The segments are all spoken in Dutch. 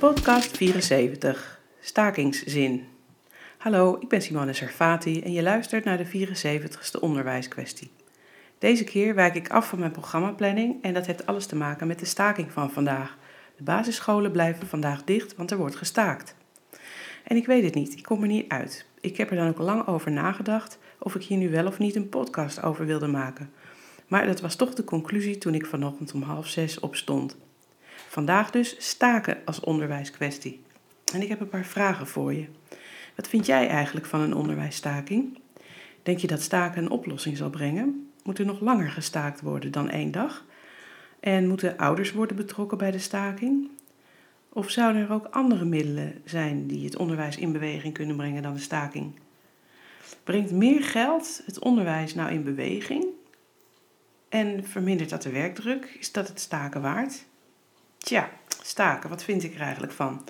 Podcast 74, stakingszin. Hallo, ik ben Simone Servati en je luistert naar de 74ste onderwijskwestie. Deze keer wijk ik af van mijn programmaplanning en dat heeft alles te maken met de staking van vandaag. De basisscholen blijven vandaag dicht, want er wordt gestaakt. En ik weet het niet, ik kom er niet uit. Ik heb er dan ook lang over nagedacht of ik hier nu wel of niet een podcast over wilde maken. Maar dat was toch de conclusie toen ik vanochtend om half zes opstond. Vandaag dus staken als onderwijskwestie. En ik heb een paar vragen voor je. Wat vind jij eigenlijk van een onderwijsstaking? Denk je dat staken een oplossing zal brengen? Moet er nog langer gestaakt worden dan één dag? En moeten ouders worden betrokken bij de staking? Of zouden er ook andere middelen zijn die het onderwijs in beweging kunnen brengen dan de staking? Brengt meer geld het onderwijs nou in beweging? En vermindert dat de werkdruk? Is dat het staken waard? Tja, staken, wat vind ik er eigenlijk van?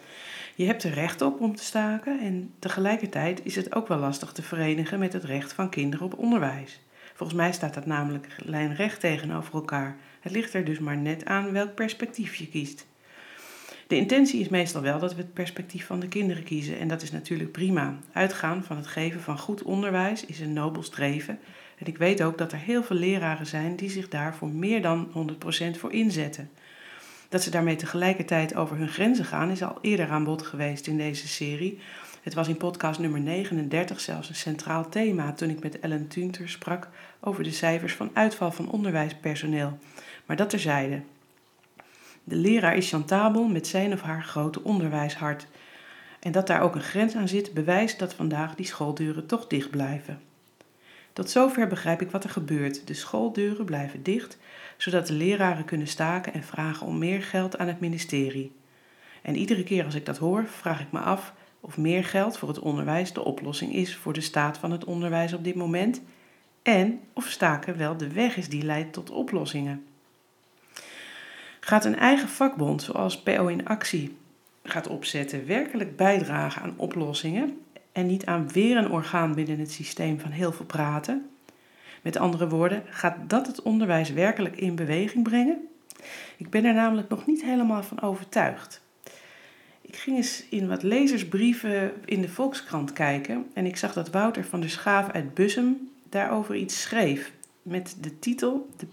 Je hebt er recht op om te staken en tegelijkertijd is het ook wel lastig te verenigen met het recht van kinderen op onderwijs. Volgens mij staat dat namelijk lijnrecht tegenover elkaar. Het ligt er dus maar net aan welk perspectief je kiest. De intentie is meestal wel dat we het perspectief van de kinderen kiezen en dat is natuurlijk prima. Uitgaan van het geven van goed onderwijs is een nobel streven en ik weet ook dat er heel veel leraren zijn die zich daar voor meer dan 100% voor inzetten. Dat ze daarmee tegelijkertijd over hun grenzen gaan is al eerder aan bod geweest in deze serie. Het was in podcast nummer 39 zelfs een centraal thema toen ik met Ellen Tunter sprak over de cijfers van uitval van onderwijspersoneel. Maar dat terzijde. De leraar is chantabel met zijn of haar grote onderwijshart. En dat daar ook een grens aan zit, bewijst dat vandaag die schooldeuren toch dicht blijven. Tot zover begrijp ik wat er gebeurt. De schooldeuren blijven dicht, zodat de leraren kunnen staken en vragen om meer geld aan het ministerie. En iedere keer als ik dat hoor, vraag ik me af of meer geld voor het onderwijs de oplossing is voor de staat van het onderwijs op dit moment en of staken wel de weg is die leidt tot oplossingen. Gaat een eigen vakbond zoals PO in actie gaat opzetten werkelijk bijdragen aan oplossingen en niet aan weer een orgaan binnen het systeem van heel veel praten? Met andere woorden, gaat dat het onderwijs werkelijk in beweging brengen? Ik ben er namelijk nog niet helemaal van overtuigd. Ik ging eens in wat lezersbrieven in de Volkskrant kijken en ik zag dat Wouter van der Schaaf uit Bussum daarover iets schreef met de titel De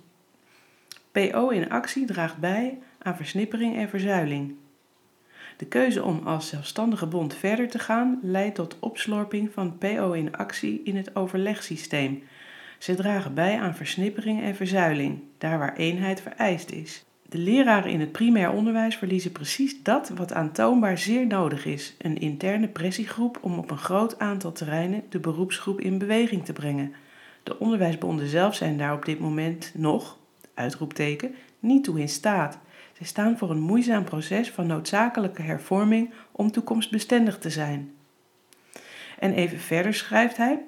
PO in actie draagt bij aan versnippering en verzuiling. De keuze om als zelfstandige bond verder te gaan leidt tot opslorping van PO in actie in het overlegsysteem. Ze dragen bij aan versnippering en verzuiling, daar waar eenheid vereist is. De leraren in het primair onderwijs verliezen precies dat wat aantoonbaar zeer nodig is: een interne pressiegroep om op een groot aantal terreinen de beroepsgroep in beweging te brengen. De onderwijsbonden zelf zijn daar op dit moment nog, uitroepteken, niet toe in staat. Zij staan voor een moeizaam proces van noodzakelijke hervorming om toekomstbestendig te zijn. En even verder schrijft hij: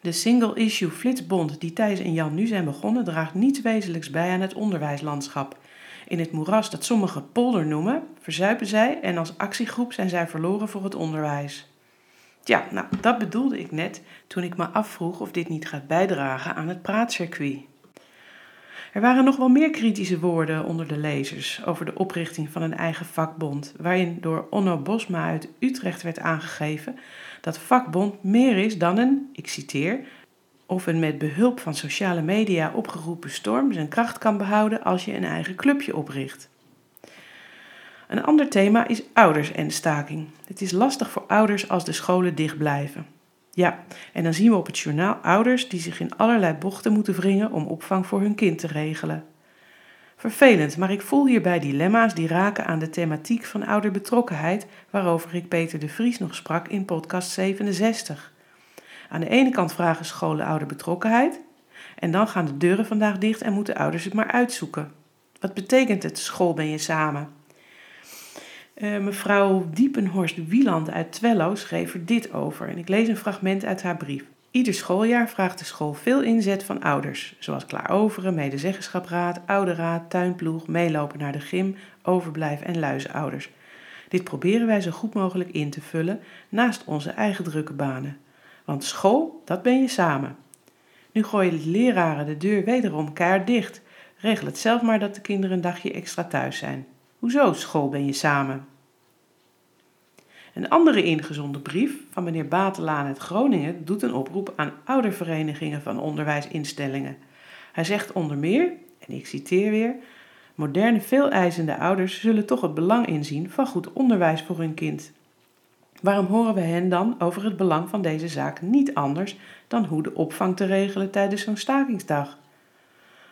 De single-issue flitsbond die Thijs en Jan nu zijn begonnen, draagt niets wezenlijks bij aan het onderwijslandschap. In het moeras dat sommigen polder noemen, verzuipen zij en als actiegroep zijn zij verloren voor het onderwijs. Ja, nou, dat bedoelde ik net toen ik me afvroeg of dit niet gaat bijdragen aan het praatcircuit. Er waren nog wel meer kritische woorden onder de lezers over de oprichting van een eigen vakbond, waarin door Onno Bosma uit Utrecht werd aangegeven dat vakbond meer is dan een, ik citeer, of een met behulp van sociale media opgeroepen storm zijn kracht kan behouden als je een eigen clubje opricht. Een ander thema is ouders en staking. Het is lastig voor ouders als de scholen dicht blijven. Ja, en dan zien we op het journaal ouders die zich in allerlei bochten moeten wringen om opvang voor hun kind te regelen. Vervelend, maar ik voel hierbij dilemma's die raken aan de thematiek van ouderbetrokkenheid, waarover ik Peter de Vries nog sprak in podcast 67. Aan de ene kant vragen scholen ouderbetrokkenheid, en dan gaan de deuren vandaag dicht en moeten ouders het maar uitzoeken. Wat betekent het school ben je samen? Uh, mevrouw Diepenhorst Wieland uit Twello schreef er dit over. En ik lees een fragment uit haar brief. Ieder schooljaar vraagt de school veel inzet van ouders, zoals klaaroveren, medezeggenschapsraad, ouderraad, tuinploeg, meelopen naar de gym, overblijf en luizenouders. Dit proberen wij zo goed mogelijk in te vullen naast onze eigen drukke banen. Want school, dat ben je samen. Nu gooien de leraren de deur wederom keihard dicht. Regel het zelf maar dat de kinderen een dagje extra thuis zijn. Hoezo school ben je samen? Een andere ingezonden brief van meneer Batelaan uit Groningen doet een oproep aan ouderverenigingen van onderwijsinstellingen. Hij zegt onder meer, en ik citeer weer: Moderne, veeleisende ouders zullen toch het belang inzien van goed onderwijs voor hun kind. Waarom horen we hen dan over het belang van deze zaak niet anders dan hoe de opvang te regelen tijdens zo'n stakingsdag?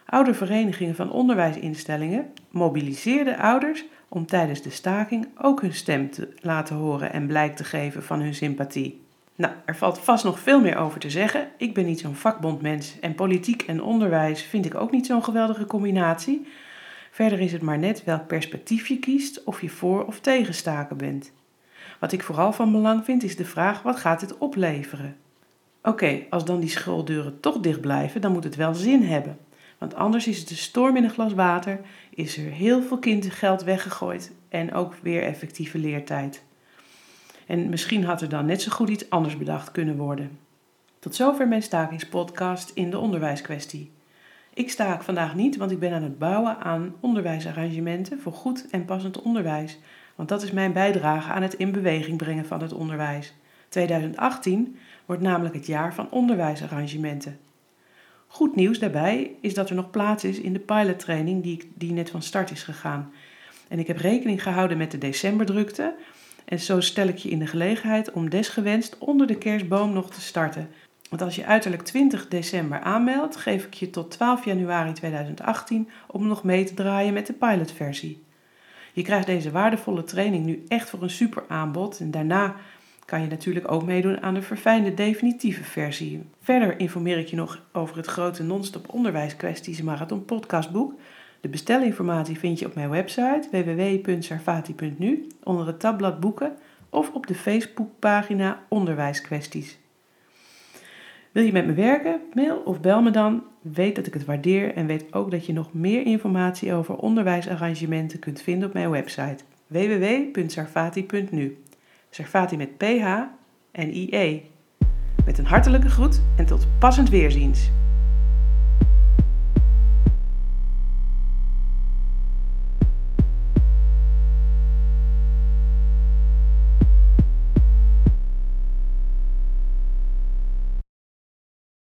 Oude verenigingen van onderwijsinstellingen mobiliseerden ouders om tijdens de staking ook hun stem te laten horen en blijk te geven van hun sympathie. Nou, er valt vast nog veel meer over te zeggen. Ik ben niet zo'n vakbondmens en politiek en onderwijs vind ik ook niet zo'n geweldige combinatie. Verder is het maar net welk perspectief je kiest, of je voor of tegen staken bent. Wat ik vooral van belang vind is de vraag: wat gaat dit opleveren? Oké, als dan die schooldeuren toch dicht blijven, dan moet het wel zin hebben. Want anders is het een storm in een glas water, is er heel veel kindergeld weggegooid en ook weer effectieve leertijd. En misschien had er dan net zo goed iets anders bedacht kunnen worden. Tot zover mijn stakingspodcast in de onderwijskwestie. Ik staak vandaag niet, want ik ben aan het bouwen aan onderwijsarrangementen voor goed en passend onderwijs. Want dat is mijn bijdrage aan het in beweging brengen van het onderwijs. 2018 wordt namelijk het jaar van onderwijsarrangementen. Goed nieuws daarbij is dat er nog plaats is in de pilottraining die, die net van start is gegaan. En ik heb rekening gehouden met de decemberdrukte. En zo stel ik je in de gelegenheid om desgewenst onder de kerstboom nog te starten. Want als je uiterlijk 20 december aanmeldt, geef ik je tot 12 januari 2018 om nog mee te draaien met de pilotversie. Je krijgt deze waardevolle training nu echt voor een super aanbod en daarna kan je natuurlijk ook meedoen aan de verfijnde definitieve versie. Verder informeer ik je nog over het grote non-stop onderwijskwesties marathon podcastboek. De bestelinformatie vind je op mijn website www.sarfati.nu onder het tabblad boeken of op de Facebookpagina Onderwijskwesties. Wil je met me werken? Mail of bel me dan. Weet dat ik het waardeer en weet ook dat je nog meer informatie over onderwijsarrangementen kunt vinden op mijn website www.sarfati.nu. Sarfati met PH en IE. Met een hartelijke groet en tot passend weerziens.